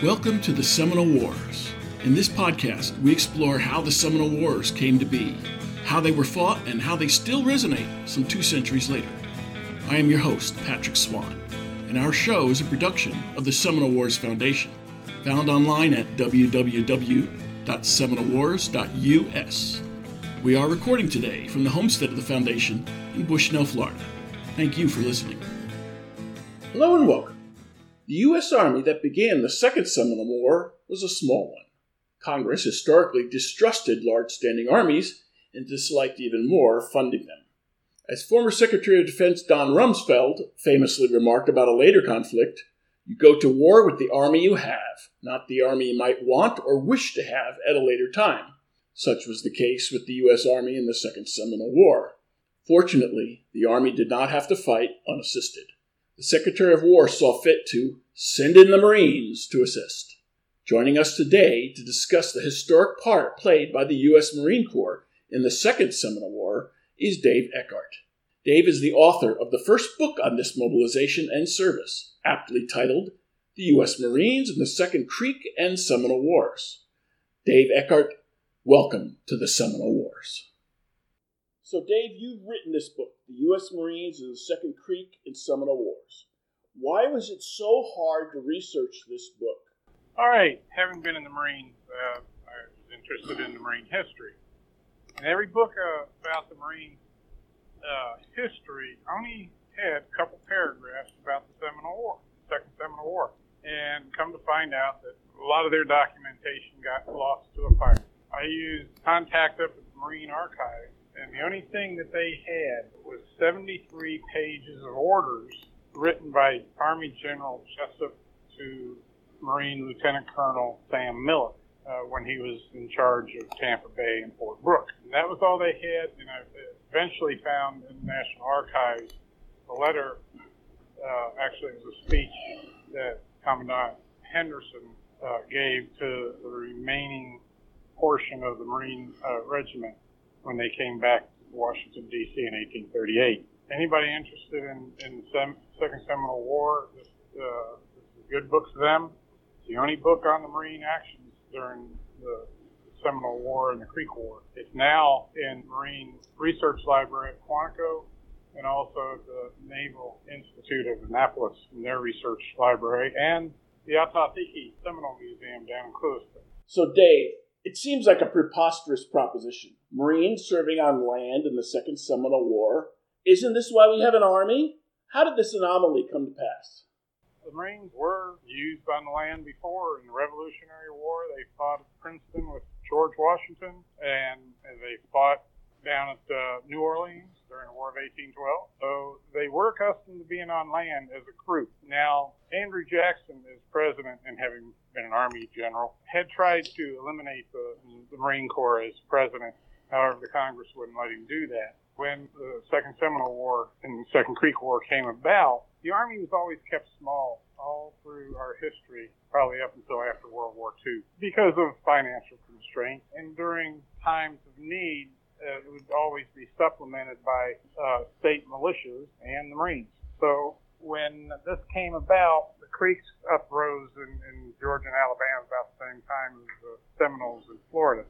Welcome to the Seminole Wars. In this podcast, we explore how the Seminole Wars came to be, how they were fought, and how they still resonate some two centuries later. I am your host, Patrick Swan, and our show is a production of the Seminole Wars Foundation, found online at www.seminolewars.us. We are recording today from the homestead of the Foundation in Bushnell, Florida. Thank you for listening. Hello and welcome. The U.S. Army that began the Second Seminole War was a small one. Congress historically distrusted large standing armies and disliked even more funding them. As former Secretary of Defense Don Rumsfeld famously remarked about a later conflict, you go to war with the army you have, not the army you might want or wish to have at a later time. Such was the case with the U.S. Army in the Second Seminole War. Fortunately, the Army did not have to fight unassisted the Secretary of War saw fit to send in the Marines to assist. Joining us today to discuss the historic part played by the U.S. Marine Corps in the Second Seminole War is Dave Eckhart. Dave is the author of the first book on this mobilization and service, aptly titled The U.S. Marines in the Second Creek and Seminole Wars. Dave Eckhart, welcome to the Seminole Wars. So, Dave, you've written this book, The U.S. Marines in the Second Creek and Seminole Wars. Why was it so hard to research this book? All right, having been in the Marines, uh, I was interested in the Marine history. Every book uh, about the Marine uh, history only had a couple paragraphs about the Seminole War, Second Seminole War. And come to find out that a lot of their documentation got lost to a fire. I used contact up at the Marine Archives and the only thing that they had was 73 pages of orders written by Army General Jesup to Marine Lieutenant Colonel Sam Miller uh, when he was in charge of Tampa Bay and Fort Brooke. And that was all they had, and I eventually found in the National Archives a letter, uh, actually it was a speech that Commandant Henderson uh, gave to the remaining portion of the Marine uh, Regiment when they came back to Washington, D.C. in 1838. Anybody interested in, in Sem- Second Seminole War, this, uh, this is a good book for them. It's the only book on the Marine actions during the Seminole War and the Creek War. It's now in Marine Research Library at Quantico and also the Naval Institute of Annapolis in their research library and the Ah-Tah-Thi-Ki Seminole Museum down in Clewiston. So, Dave, it seems like a preposterous proposition. Marines serving on land in the Second Seminole War. Isn't this why we have an army? How did this anomaly come to pass? The Marines were used on the land before in the Revolutionary War. They fought at Princeton with George Washington, and they fought down at uh, New Orleans during the War of 1812. So they were accustomed to being on land as a crew. Now, Andrew Jackson is president and having been an Army general, had tried to eliminate the, the Marine Corps as president. However, the Congress wouldn't let him do that. When the Second Seminole War and the Second Creek War came about, the Army was always kept small all through our history, probably up until after World War II, because of financial constraints. And during times of need, uh, it would always be supplemented by uh, state militias and the Marines. So when this came about, the Creeks uprose in, in Georgia and Alabama about the same time as the Seminoles in Florida.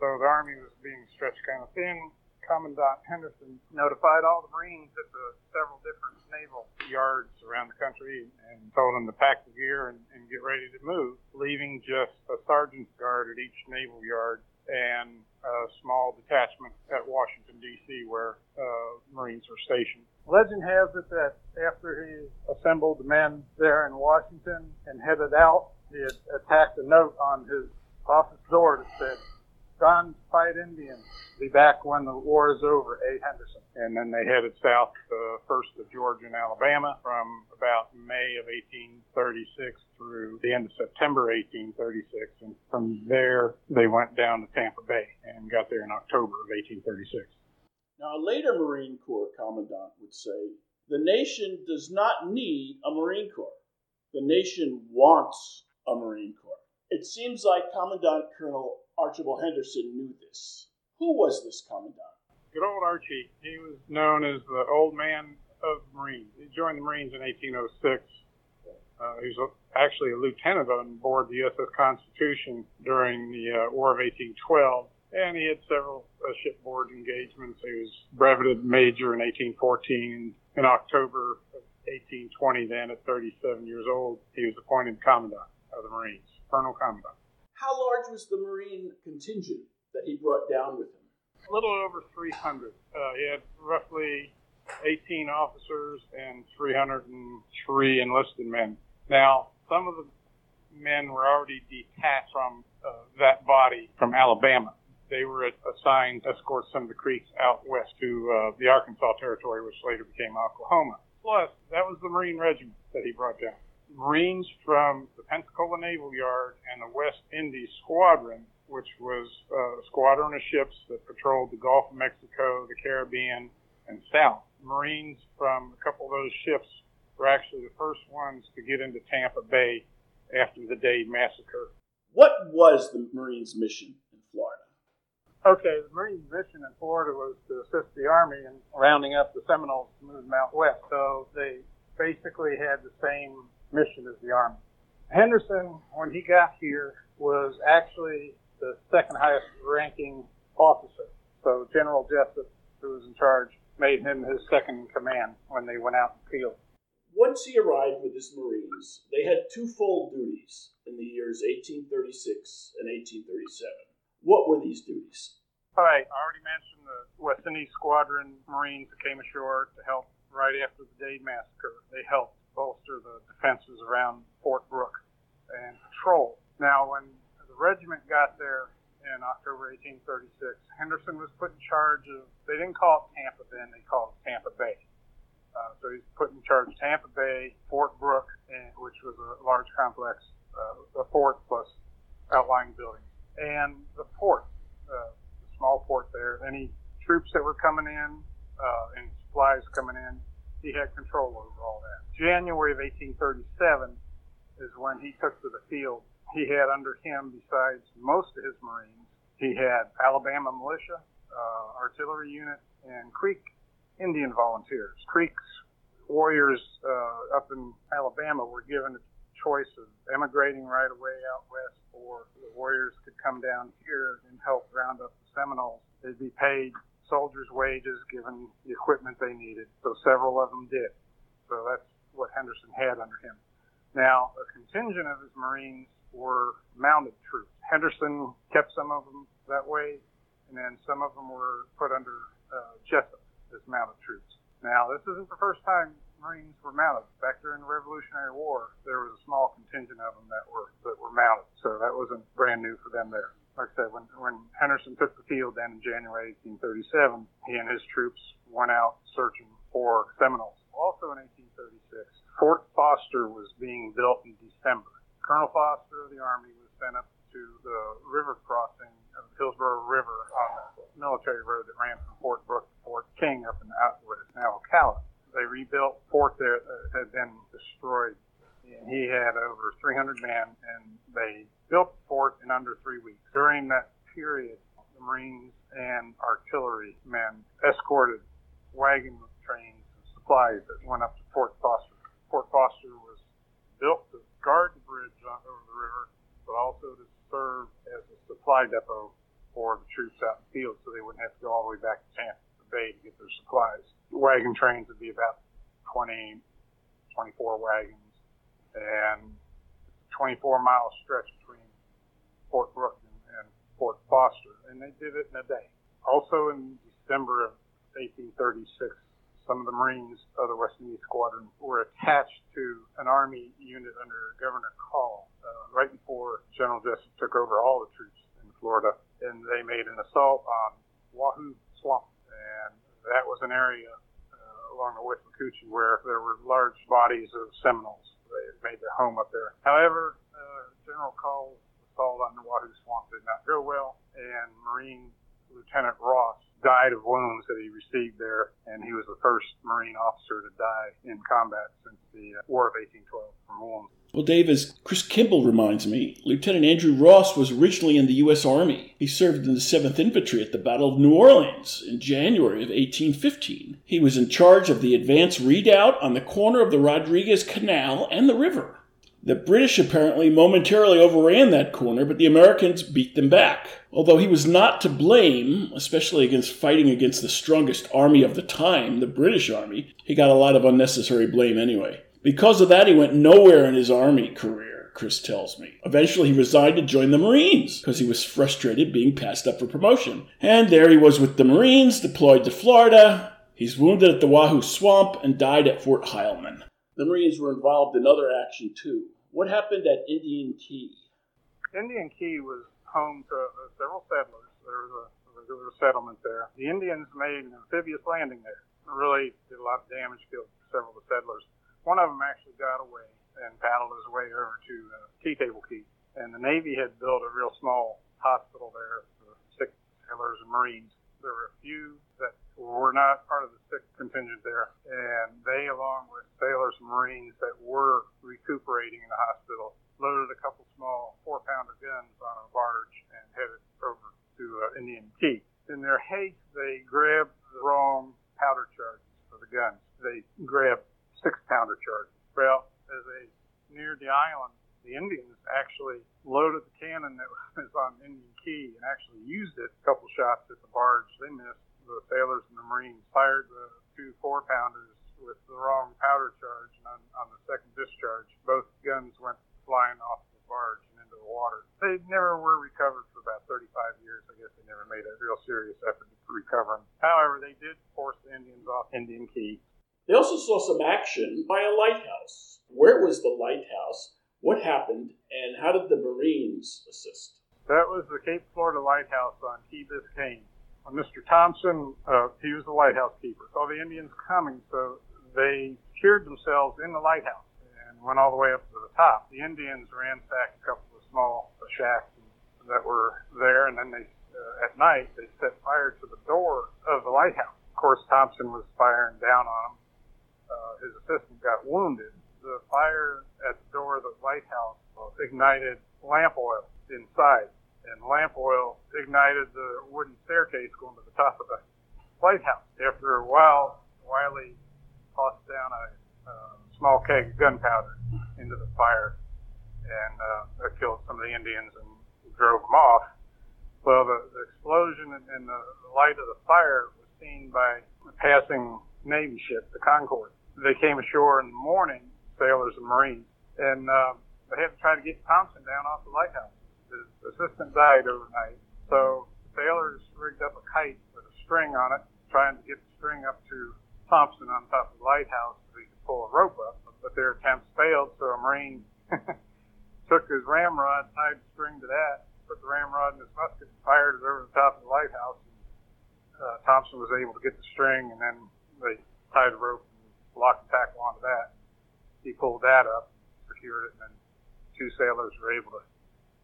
So the Army was being stretched kind of thin. Commandant Henderson notified all the Marines at the several different naval yards around the country and told them to pack the gear and, and get ready to move, leaving just a sergeant's guard at each naval yard and a small detachment at Washington, D.C., where uh, Marines were stationed. Legend has it that after he assembled the men there in Washington and headed out, he had attacked a note on his office door that said, Guns, fight Indians. Be back when the war is over, A. Henderson. And then they headed south uh, first to Georgia and Alabama from about May of 1836 through the end of September 1836. And from there, they went down to Tampa Bay and got there in October of 1836. Now, a later Marine Corps commandant would say, the nation does not need a Marine Corps. The nation wants a Marine Corps. It seems like Commandant Colonel Archibald Henderson knew this. Who was this commandant? Good old Archie. He was known as the old man of the Marines. He joined the Marines in 1806. Uh, he was actually a lieutenant on board the USS Constitution during the uh, War of 1812, and he had several uh, shipboard engagements. He was breveted major in 1814. In October of 1820, then at 37 years old, he was appointed commandant of the Marines, colonel commandant. How large was the Marine contingent that he brought down with him? A little over 300. Uh, he had roughly 18 officers and 303 enlisted men. Now, some of the men were already detached from uh, that body from Alabama. They were assigned to escort some of the creeks out west to uh, the Arkansas Territory, which later became Oklahoma. Plus, that was the Marine Regiment that he brought down. Marines from the Pensacola Naval Yard and the West Indies Squadron, which was uh, a squadron of ships that patrolled the Gulf of Mexico, the Caribbean, and South. Marines from a couple of those ships were actually the first ones to get into Tampa Bay after the Dade Massacre. What was the Marines' mission in Florida? Okay, the Marines' mission in Florida was to assist the Army in rounding up the Seminoles to move them out west. So they basically had the same mission as the Army. Henderson, when he got here, was actually the second highest ranking officer. So General Jesup, who was in charge, made him his second in command when they went out in the field. Once he arrived with his Marines, they had twofold duties in the years 1836 and 1837. What were these duties? All right, I already mentioned the West Indies Squadron Marines that came ashore to help right after the Dade Massacre. They helped bolster the defenses around Fort Brooke and patrol. Now, when the regiment got there in October 1836, Henderson was put in charge of, they didn't call it Tampa then, they called it Tampa Bay. Uh, so he's put in charge of Tampa Bay, Fort Brooke, and, which was a large complex, uh, a fort plus outlying buildings, and the port, uh, the small port there. Any troops that were coming in uh, and supplies coming in, he had control over all that. January of 1837 is when he took to the field. He had under him, besides most of his Marines, he had Alabama militia, uh, artillery unit, and Creek Indian volunteers. Creek's warriors uh, up in Alabama were given a choice of emigrating right away out west, or the warriors could come down here and help round up the Seminoles. They'd be paid soldiers' wages given the equipment they needed. So several of them did. So that's what Henderson had under him. Now, a contingent of his Marines were mounted troops. Henderson kept some of them that way, and then some of them were put under uh, Jesup as mounted troops. Now, this isn't the first time Marines were mounted. Back during the Revolutionary War, there was a small contingent of them that were that were mounted, so that wasn't brand new for them there. Like I said, when when Henderson took the field then in January 1837, he and his troops went out searching for Seminoles. Also in 1836, Fort Foster was being built in December. Colonel Foster of the Army was sent up to the river crossing of the Hillsborough River on the military road that ran from Fort Brooke to Fort King up in the, what is now Ocala. They rebuilt fort there that had been destroyed. And he had over 300 men, and they built the fort in under three weeks. During that period, the Marines and artillery men escorted wagon trains and supplies that went up to Fort Foster. Fort Foster was built to guard the bridge over the river, but also to serve as a supply depot for the troops out in the field so they wouldn't have to go all the way back to Tampa Bay to get their supplies. Wagon trains would be about 20, 24 wagons, and 24 mile stretch between Fort Brooke and, and Fort Foster, and they did it in a day. Also in December of 1836, some of the Marines of the West Indies Squadron were attached to an Army unit under Governor Call uh, right before General Jesup took over all the troops in Florida, and they made an assault on Wahoo Swamp, and that was an area uh, along the Withlacoochee where there were large bodies of Seminoles. They made their home up there. However, uh, General Call's assault on the Wahoo Swamp did not go well, and Marine Lieutenant Ross died of wounds that he received there, and he was the first Marine officer to die in combat since the uh, War of 1812 from wounds. Well, Dave, as Chris Kimball reminds me, Lieutenant Andrew Ross was originally in the U.S. Army. He served in the 7th Infantry at the Battle of New Orleans in January of 1815. He was in charge of the advance redoubt on the corner of the Rodriguez Canal and the river. The British apparently momentarily overran that corner, but the Americans beat them back. Although he was not to blame, especially against fighting against the strongest army of the time, the British army, he got a lot of unnecessary blame anyway. Because of that, he went nowhere in his army career, Chris tells me. Eventually, he resigned to join the Marines because he was frustrated being passed up for promotion. And there he was with the Marines, deployed to Florida. He's wounded at the Wahoo Swamp and died at Fort Heileman. The Marines were involved in other action too. What happened at Indian Key? Indian Key was home to uh, several settlers. There was, a, settlement there. The Indians made an amphibious landing there. Really did a lot of damage, killed several of the settlers. One of them actually got away and paddled his way over to uh, Tea Table Key. And the Navy had built a real small hospital there for sick sailors and Marines. There were a few that were not part of the sick contingent there, and they, along with sailors and Marines that were recuperating in the hospital, loaded a couple small four-pounder guns on a barge and headed over to uh, Indian Key. In their haste, they grabbed the wrong powder charges for the guns. They grabbed six-pounder charges. Well, as they neared the island, the Indians actually loaded the cannon that was on Indian Key and actually used it. A couple shots at the barge. They missed. The sailors and the Marines fired the two four pounders with the wrong powder charge, and on, on the second discharge, both guns went flying off the barge and into the water. They never were recovered for about 35 years. I guess they never made a real serious effort to recover them. However, they did force the Indians off Indian Key. They also saw some action by a lighthouse. Where was the lighthouse? What happened, and how did the Marines assist? That was the Cape Florida Lighthouse on Key Biscayne. Mr. Thompson, uh, he was the lighthouse keeper, saw the Indians coming, so they secured themselves in the lighthouse and went all the way up to the top. The Indians ransacked a couple of small shacks that were there, and then they, uh, at night, they set fire to the door of the lighthouse. Of course, Thompson was firing down on them. Uh, his assistant got wounded. The fire at the door of the lighthouse ignited lamp oil inside, and lamp oil ignited the wooden staircase going to the top of the lighthouse. After a while, Wiley tossed down a uh, small keg of gunpowder into the fire, and uh, that killed some of the Indians and drove them off. Well, the, the explosion and the, light of the fire was seen by a passing Navy ship, the Concord. They came ashore in the morning sailors and Marines. And uh, they had to try to get Thompson down off the lighthouse. His assistant died overnight. So sailors rigged up a kite with a string on it, trying to get the string up to Thompson on top of the lighthouse so he could pull a rope up. But their attempts failed, so a Marine took his ramrod, tied the string to that, put the ramrod in his musket, fired it over the top of the lighthouse. And, uh, Thompson was able to get the string, and then they tied a rope and locked the tackle onto that he pulled that up, secured it, and then two sailors were able to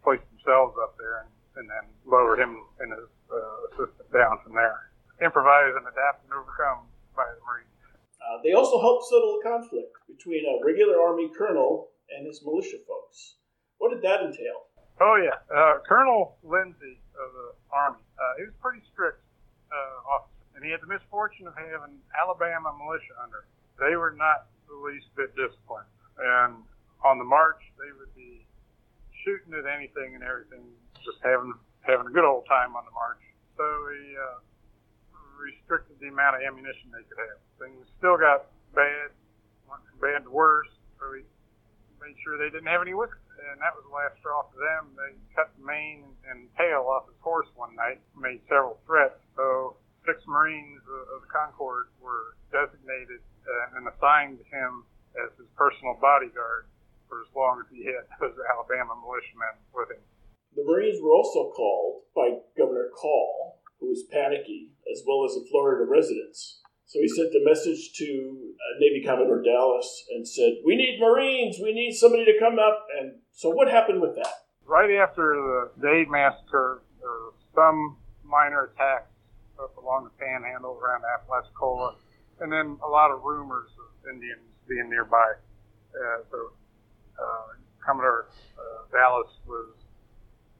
hoist themselves up there and, and then lower him and his uh, assistant down from there. Improvise and adapt and overcome by the Marines. Uh, they also helped settle a conflict between a regular Army colonel and his militia folks. What did that entail? Oh, yeah. Uh, colonel Lindsay of the Army, uh, he was pretty strict uh, officer, and he had the misfortune of having Alabama militia under. him. They were not the least bit disciplined. And on the march, they would be shooting at anything and everything, just having having a good old time on the march. So he uh, restricted the amount of ammunition they could have. Things still got bad, went from bad to worse. So he made sure they didn't have any whiskey. And that was the last straw for them. They cut the mane and tail off his horse one night, made several threats. So six Marines of the Concord were designated uh, and assigned him as his personal bodyguard for as long as he had those Alabama militiamen with him. The Marines were also called by Governor Call, who was panicky, as well as the Florida residents. So he sent a message to uh, Navy Commodore Dallas and said, We need Marines, we need somebody to come up. And so what happened with that? Right after the Dade massacre, there were some minor attacks up along the panhandle around Apalachicola and then a lot of rumors of Indians being nearby. Uh, so uh, Commodore uh, Dallas was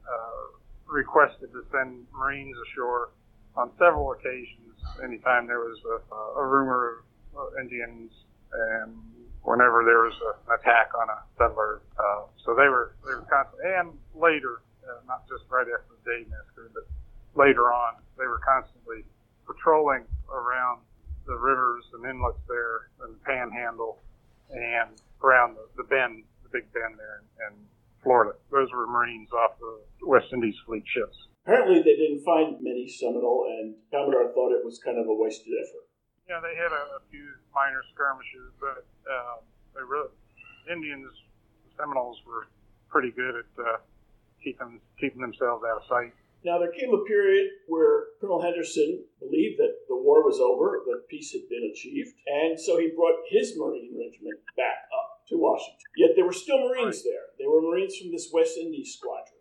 uh, requested to send Marines ashore on several occasions. Anytime there was a, a rumor of Indians and whenever there was a, an attack on a settler, uh, so they were they were constantly and later, uh, not just right after the Dade massacre, but later on, they were constantly patrolling around the rivers and inlets there and the panhandle and around the, the bend, the big bend there in, in Florida. Those were Marines off the West Indies fleet ships. Apparently, they didn't find many Seminole, and Commodore thought it was kind of a wasted effort. Yeah, they had a, a few minor skirmishes, but uh, they really Indians, the Seminoles were pretty good at uh, keeping keeping themselves out of sight. Now, there came a period where Colonel Henderson believed that the war was over, that peace had been achieved, and so he brought his Marine regiment back up to Washington. Yet there were still Marines there. There were Marines from this West Indies squadron.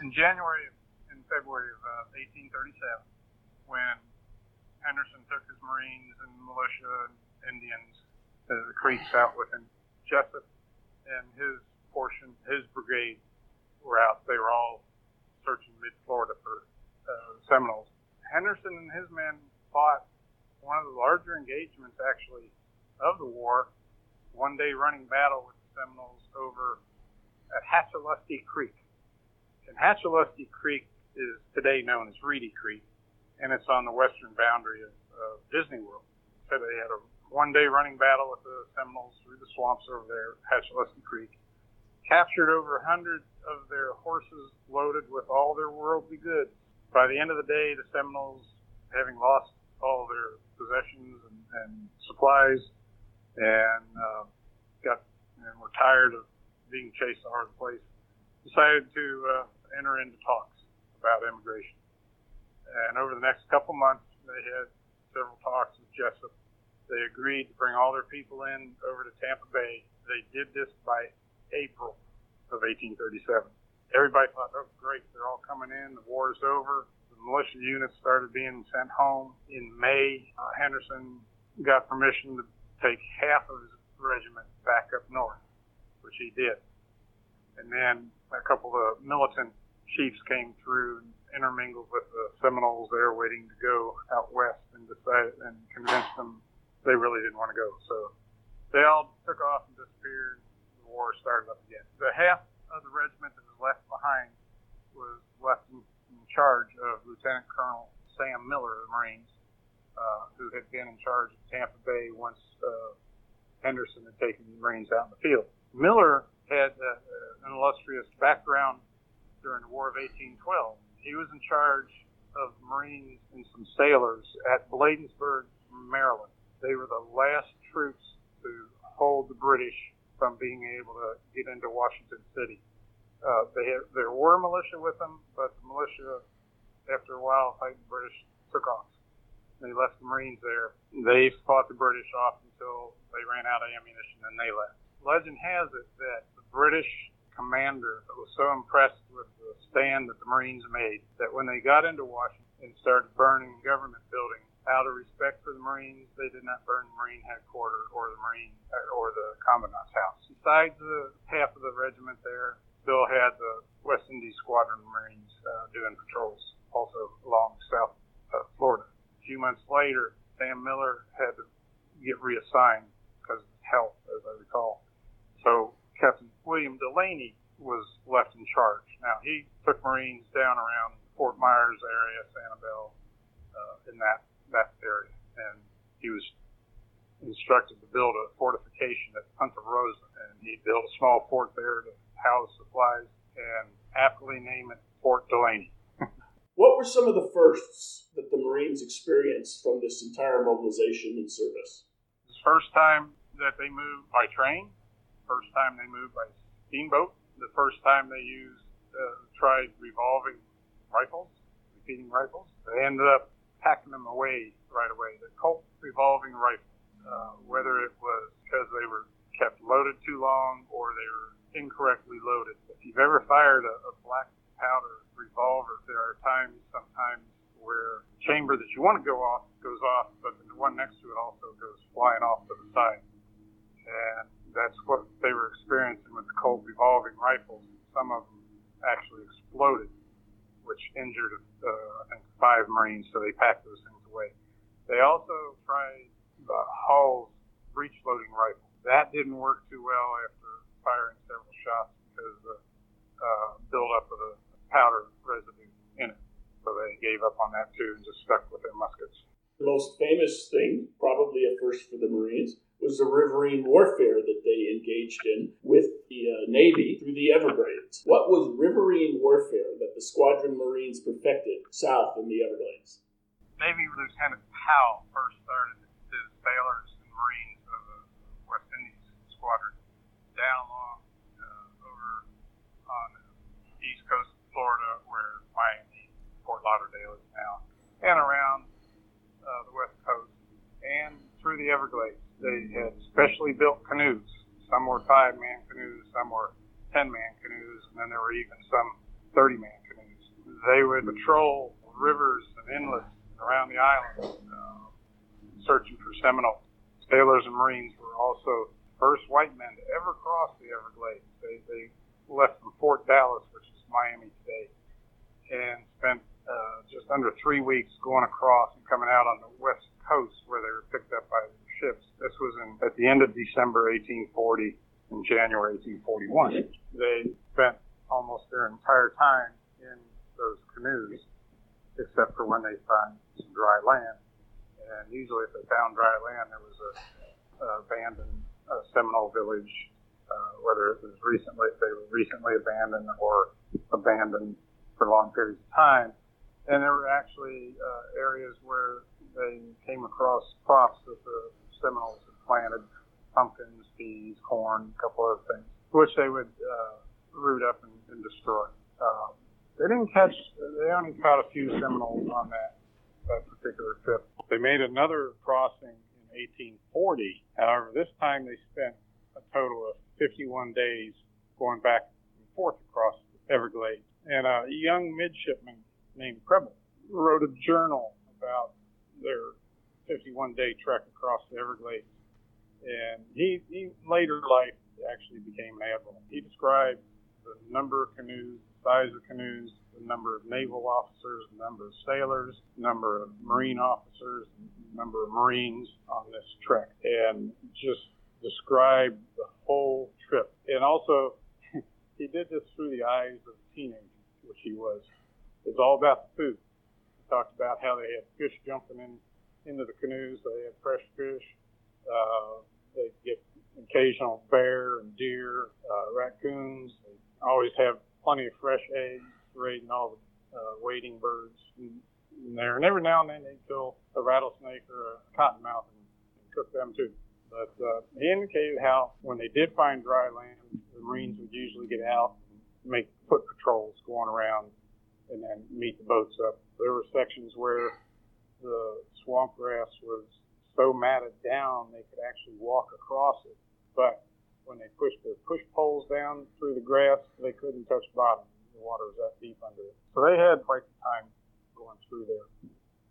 In January and February of uh, 1837, when Henderson took his Marines and militia and Indians to the creeks out within Jesup and his portion, his brigade, were out. They were all searching mid Florida for uh, Seminoles. Henderson and his men fought one of the larger engagements, actually, of the war, one day running battle with the Seminoles over at Hatchalustee Creek. And Hatchalustee Creek is today known as Reedy Creek, and it's on the western boundary of, of Disney World. So they had a one day running battle with the Seminoles through the swamps over there, Hatchalustee Creek captured over a hundred of their horses loaded with all their worldly goods. By the end of the day, the Seminoles, having lost all their possessions and, and supplies, and uh, got and were tired of being chased all over the place, decided to uh, enter into talks about immigration. And over the next couple months, they had several talks with Jesup. They agreed to bring all their people in over to Tampa Bay. They did this by April of 1837. Everybody thought, oh, great, they're all coming in, the war is over. The militia units started being sent home. In May, uh, Henderson got permission to take half of his regiment back up north, which he did. And then a couple of militant chiefs came through and intermingled with the Seminoles there waiting to go out west and decided and convinced them they really didn't want to go. So they all took off and disappeared war started up again. The half of the regiment that was left behind was left in, in charge of Lieutenant Colonel Sam Miller of the Marines, uh, who had been in charge of Tampa Bay once uh, Henderson had taken the Marines out in the field. Miller had uh, an illustrious background during the War of 1812. He was in charge of Marines and some sailors at Bladensburg, Maryland. They were the last troops to hold the British from being able to get into Washington City. Uh, they had, there were militia with them, but the militia, after a while, fighting the British, took off. They left the Marines there. They fought the British off until they ran out of ammunition and they left. Legend has it that the British commander was so impressed with the stand that the Marines made that when they got into Washington and started burning government buildings, out of respect for the Marines, they did not burn the Marine headquarters or the Marine or the Commandant's house. Besides the half of the regiment there, still had the West Indies Squadron Marines uh, doing patrols also along South uh, Florida. A few months later, Sam Miller had to get reassigned because of health, as I recall. So Captain William Delaney was left in charge. Now he took Marines down around Fort Myers area, Sanibel, uh, in that that area, and he was instructed to build a fortification at Punta Rassa, and he built a small fort there to house supplies and aptly name it Fort Delaney. what were some of the firsts that the Marines experienced from this entire mobilization and service? The first time that they moved by train, first time they moved by steamboat, the first time they used uh, tried revolving rifles, repeating rifles. They ended up packing them away right away. The Colt revolving rifle, uh, whether it was because they were kept loaded too long or they were incorrectly loaded. If you've ever fired a, a black powder revolver, there are times, sometimes, where the chamber that you want to go off goes off, but the one next to it also goes flying off to the side. And that's what they were experiencing with the Colt revolving rifles. Some of them actually exploded, which injured, uh, I think, five Marines, so they packed those things away. They also tried the Hall's breech loading rifle. That didn't work too well after firing several shots because of the uh, buildup of the powder residue in it. So they gave up on that too and just stuck with their muskets. The most famous thing, probably a first for the Marines, was the riverine warfare that they engaged in with the uh, Navy through the Everglades. What was riverine warfare that the Squadron Marines perfected south in the Everglades? Navy Lieutenant Powell first started his sailors and Marines of the West Indies Squadron down along uh, over on the east coast of Florida, where Miami, Fort Lauderdale is now, and around uh, the west coast, and through the Everglades. They had specially built canoes. Some were five man canoes, some were 10 man canoes, and then there were even some 30 man. They would patrol rivers and inlets around the island, uh, searching for Seminoles. Sailors and Marines were also the first white men to ever cross the Everglades. They, they left from Fort Dallas, which is Miami today, and spent uh, just under three weeks going across and coming out on the west coast where they were picked up by ships. This was in, at the end of December 1840 and January 1841. They spent almost their entire time in canoes, except for when they found some dry land. And usually, if they found dry land, there was a, a abandoned uh, Seminole village, uh, whether it was recently they were recently abandoned or abandoned for long periods of time. And there were actually uh, areas where they came across crops that the Seminoles had planted pumpkins, peas, corn, a couple other things, which they would uh, root up and, and destroy. Um, they didn't catch, they only caught a few Seminoles on that, that particular trip. They made another crossing in 1840. However, this time they spent a total of 51 days going back and forth across the Everglades. And a young midshipman named Preble wrote a journal about their 51 day trek across the Everglades. And he, he later life actually became an admiral. He described the number of canoes, size of canoes, the number of naval officers, the number of sailors, number of marine officers, number of marines on this trek, and just described the whole trip. And also, he did this through the eyes of a teenager, which he was. It's all about the food. He talked about how they had fish jumping in into the canoes. They had fresh fish. Uh, they get occasional bear and deer, uh, raccoons. They always have plenty of fresh eggs, raiding all the uh, wading birds in, in there. And every now and then they kill a rattlesnake or a cottonmouth and, and cook them too. But uh, he indicated how when they did find dry land, the Marines would usually get out and make foot patrols going around and then meet the boats up. There were sections where the swamp grass was so matted down they could actually walk across it. But when they pushed the push poles down through the grass, they couldn't touch bottom. The water was that deep under it. So they had quite the time going through there.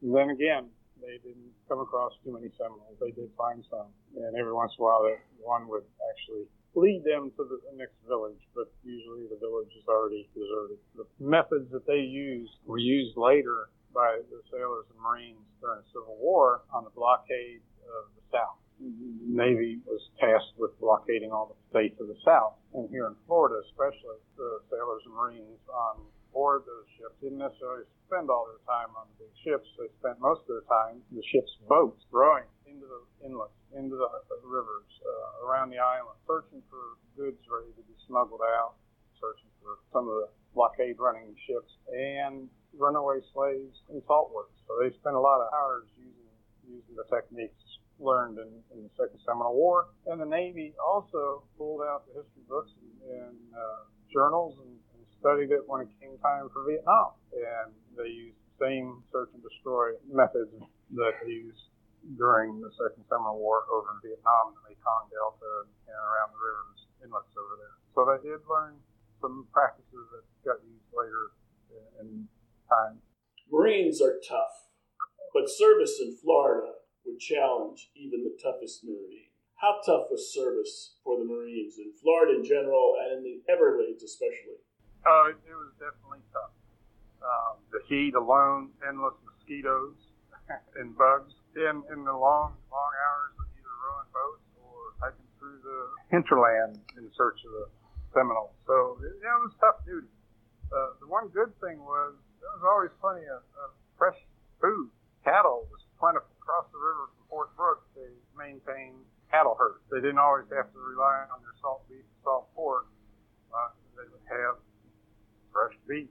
And then again, they didn't come across too many Seminoles. They did find some. And every once in a while, that one would actually lead them to the next village, but usually the village is already deserted. The methods that they used were used later by the sailors and Marines during the Civil War on the blockade of the South. The Navy tasked with blockading all the states of the South. And here in Florida, especially, the sailors and Marines on board those ships didn't necessarily spend all their time on the big ships. They spent most of their time the ship's boats, rowing into the inlets, into the, the rivers, uh, around the island, searching for goods ready to be smuggled out, searching for some of the blockade running ships, and runaway slaves and salt works. So they spent a lot of hours using using the techniques learned in, in the Second Seminole War. And the Navy also pulled out the history books and, and uh, journals and, and studied it when it came time for Vietnam. And they used the same search and destroy methods that they used during the Second Seminole War over in Vietnam, the Mekong Delta, and around the rivers, inlets over there. So they did learn some practices that got used later in time. Marines are tough, but service in Florida challenge even the toughest Marine. How tough was service for the Marines in Florida in general and in the Everglades especially? Uh, it was definitely tough. Um, the heat alone, endless mosquitoes and bugs, in in the long long hours of either rowing boats or hiking through the hinterland in search of the Seminoles. So it, it was tough duty. Uh, the one good thing was there was always plenty of, of fresh food. Cattle was plentiful across the river from Fort Brooke. They maintained cattle herds. They didn't always have to rely on their salt beef and salt pork. Uh, they would have fresh beef,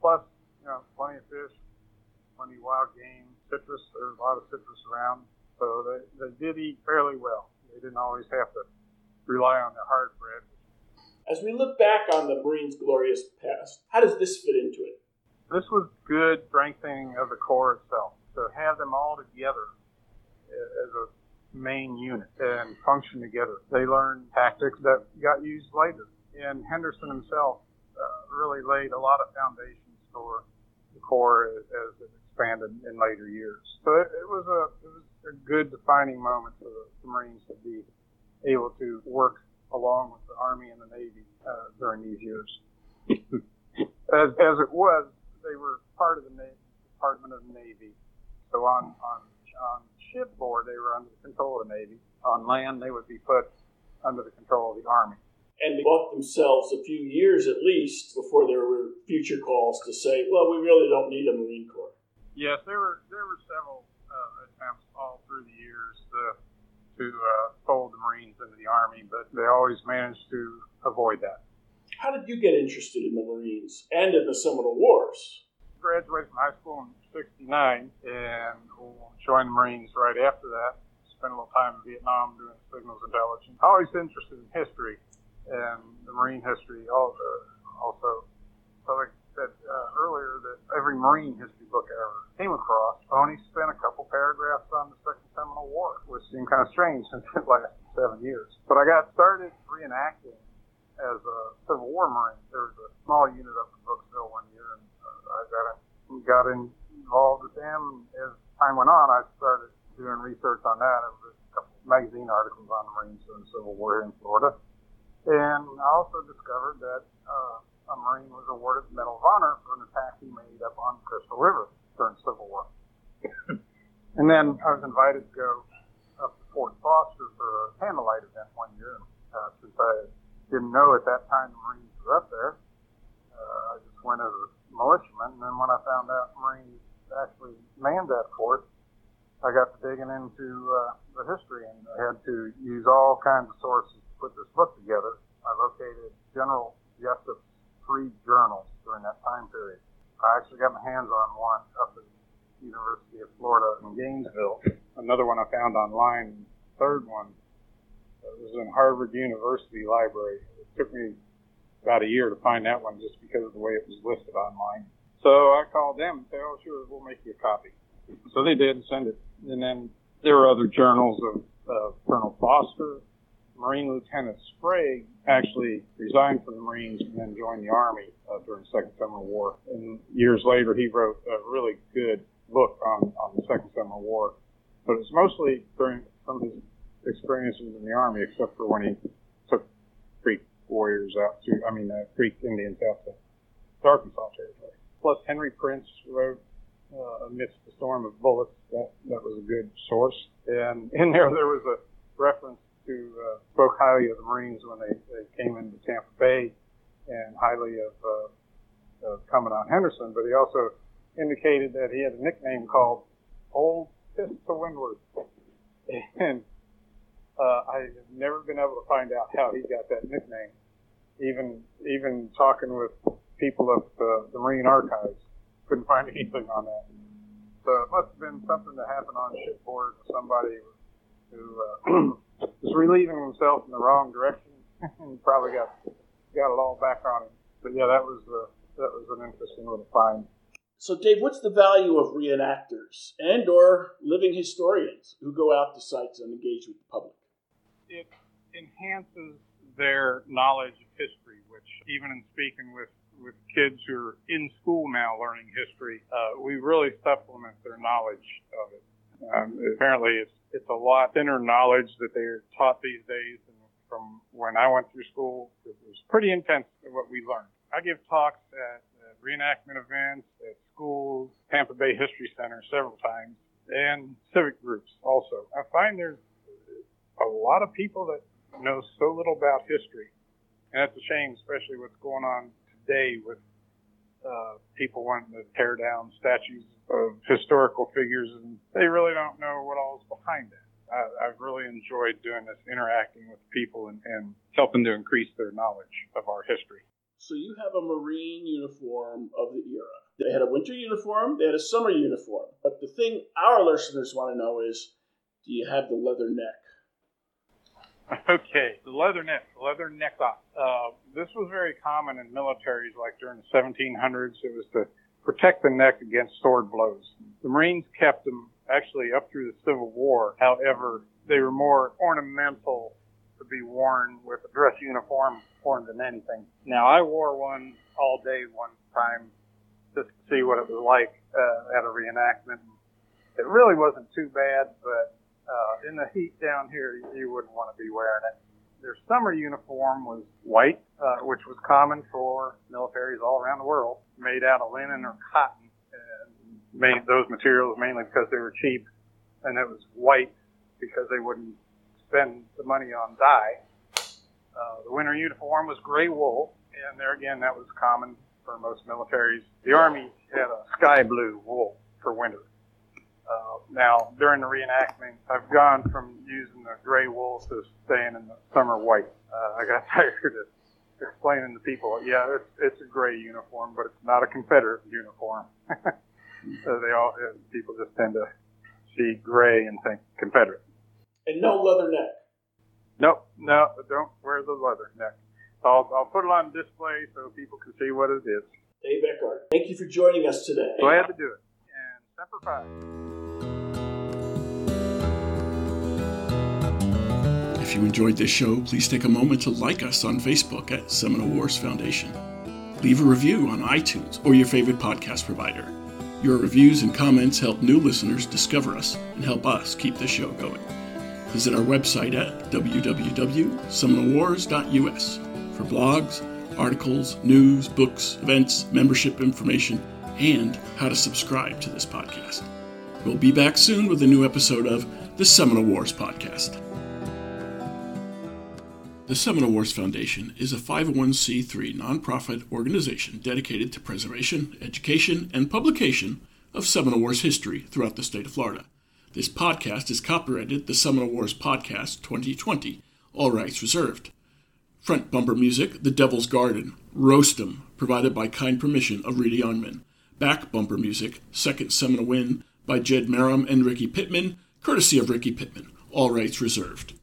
plus you know plenty of fish, plenty of wild game, citrus. There was a lot of citrus around, so they they did eat fairly well. They didn't always have to rely on their hard bread. As we look back on the Marines' glorious past, how does this fit into it? This was good strengthening of the Corps itself. To have them all together as a main unit and function together. They learned tactics that got used later. And Henderson himself uh, really laid a lot of foundations for the Corps as, it expanded in later years. So it, it was a it was a good defining moment for the, the Marines to be able to work along with the Army and the Navy uh, during these years. as, as it was, they were part of the Navy, Department of the Navy. So on on on shipboard, they were under the control of the Navy. On land, they would be put under the control of the Army. And they bought themselves a few years at least before there were future calls to say, well, we really don't need a Marine Corps. Yes, there were there were several uh, attempts all through the years to to uh, fold the Marines into the Army, but they always managed to avoid that. How did you get interested in the Marines and in the Seminole Wars? Graduated from high school in '69 and joined the Marines right after that. Spent a little time in Vietnam doing signals intelligence. Always interested in history and the Marine history also. also. So like I said uh, earlier, that every Marine history book I ever came across only spent a couple paragraphs on the Second Seminole War, which seemed kind of strange since it lasted seven years. But I got started reenacting as a Civil War Marine. There was a small unit up in Brooksville one year, and uh, I got involved with them as time went on, I started doing research on that. I was a couple magazine articles on the Marines during the Civil War in Florida. And I also discovered that uh, a Marine was awarded the Medal of Honor for an attack he made up on Crystal River during the Civil War. and then I was invited to go up to Fort Foster for a candlelight event one year. Uh, since I didn't know at that time the Marines were up there, uh, I just went as a militiaman. And then when I found out Marines actually manned that fort, I got to digging into uh, the history and I had to use all kinds of sources to put this book together. I located General Jesup's three journals during that time period. I actually got my hands on one up at the University of Florida in Gainesville. Another one I found online. Third one was in Harvard University Library. It took me about a year to find that one just because of the way it was listed online. So I called them and said, "Oh, sure, we'll make you a copy." So they did and send it. And then there were other journals of uh, Colonel Foster, Marine Lieutenant Sprague actually resigned from the Marines and then joined the Army uh, during the Second Seminole War. And years later, he wrote a really good book on, on the Second Seminole War. But it's mostly during some of his experiences in the Army, except for when he warriors out to, I mean, uh, Creek Indians out to Arkansas territory plus Henry Prince wrote uh, Amidst the Storm of Bullets. That, that was a good source. And in there, there was a reference to, uh, spoke highly of the Marines when they, they came into Tampa Bay and highly of, uh, of Commandant Henderson, but he also indicated that he had a nickname called Old Fist to Windward. And uh, I have never been able to find out how he got that nickname. Even even talking with people of the, the Marine Archives. Couldn't find anything on that. So it must have been something that happened on shipboard. Somebody who uh, was relieving himself in the wrong direction and probably got got it all back on him. But yeah, that was uh, that was an interesting little find. So, Dave, what's the value of reenactors and/or living historians who go out to sites and engage with the public? It enhances their knowledge of history, which even in speaking with with kids who are in school now learning history, uh, we really supplement their knowledge of it. Um, apparently, it's it's a lot thinner knowledge that they're taught these days than from when I went through school. It was pretty intense what we learned. I give talks at, at reenactment events, at schools, Tampa Bay History Center several times, and civic groups also. I find there's a lot of people that know so little about history, and that's a shame, especially what's going on today with uh, people wanting to tear down statues of historical figures, and they really don't know what all's behind it. I, I've really enjoyed doing this, interacting with people and, and helping to increase their knowledge of our history. So you have a Marine uniform of the era. They had a winter uniform, they had a summer uniform. But the thing our listeners want to know is do you have the leather neck? Okay, the leather neck, leather neck. Uh, this was very common in militaries, like during the 1700s. It was to protect the neck against sword blows. The Marines kept them actually up through the Civil War. However, they were more ornamental to be worn with a dress uniform more than anything. Now, I wore one all day one time just to see what it was like uh, at a reenactment. It really wasn't too bad, but uh, in the heat down here, you wouldn't want to be wearing it. Their summer uniform was white, uh, which was common for militaries all around the world, made out of linen or cotton. And made those materials mainly because they were cheap, and it was white because they wouldn't spend the money on dye. Uh, the winter uniform was gray wool, and there again, that was common for most militaries. The Army had a sky blue wool for winter. Uh, now, during the reenactment, I've gone from using the gray wool to staying in the summer white. Uh, I got tired of explaining to people, yeah, it's, it's a gray uniform, but it's not a Confederate uniform. so they all uh, people just tend to see gray and think Confederate. And no leather neck. Nope, no, don't wear the leather neck. I'll, I'll put it on display so people can see what it is. Dave Eckhart, thank you for joining us today. Glad to do it. And Semper Fi. If you enjoyed this show, please take a moment to like us on Facebook at Seminole Wars Foundation. Leave a review on iTunes or your favorite podcast provider. Your reviews and comments help new listeners discover us and help us keep the show going. Visit our website at www.seminolewars.us for blogs, articles, news, books, events, membership information, and how to subscribe to this podcast. We'll be back soon with a new episode of the Seminole Wars Podcast. The Seminole Wars Foundation is a 501c3 nonprofit organization dedicated to preservation, education, and publication of Seminole Wars history throughout the state of Florida. This podcast is copyrighted the Seminole Wars Podcast 2020, all rights reserved. Front bumper music, The Devil's Garden, Roast 'em, provided by kind permission of Reedy Youngman. Back bumper music, Second Seminole Win, by Jed Marum and Ricky Pittman, courtesy of Ricky Pittman, all rights reserved.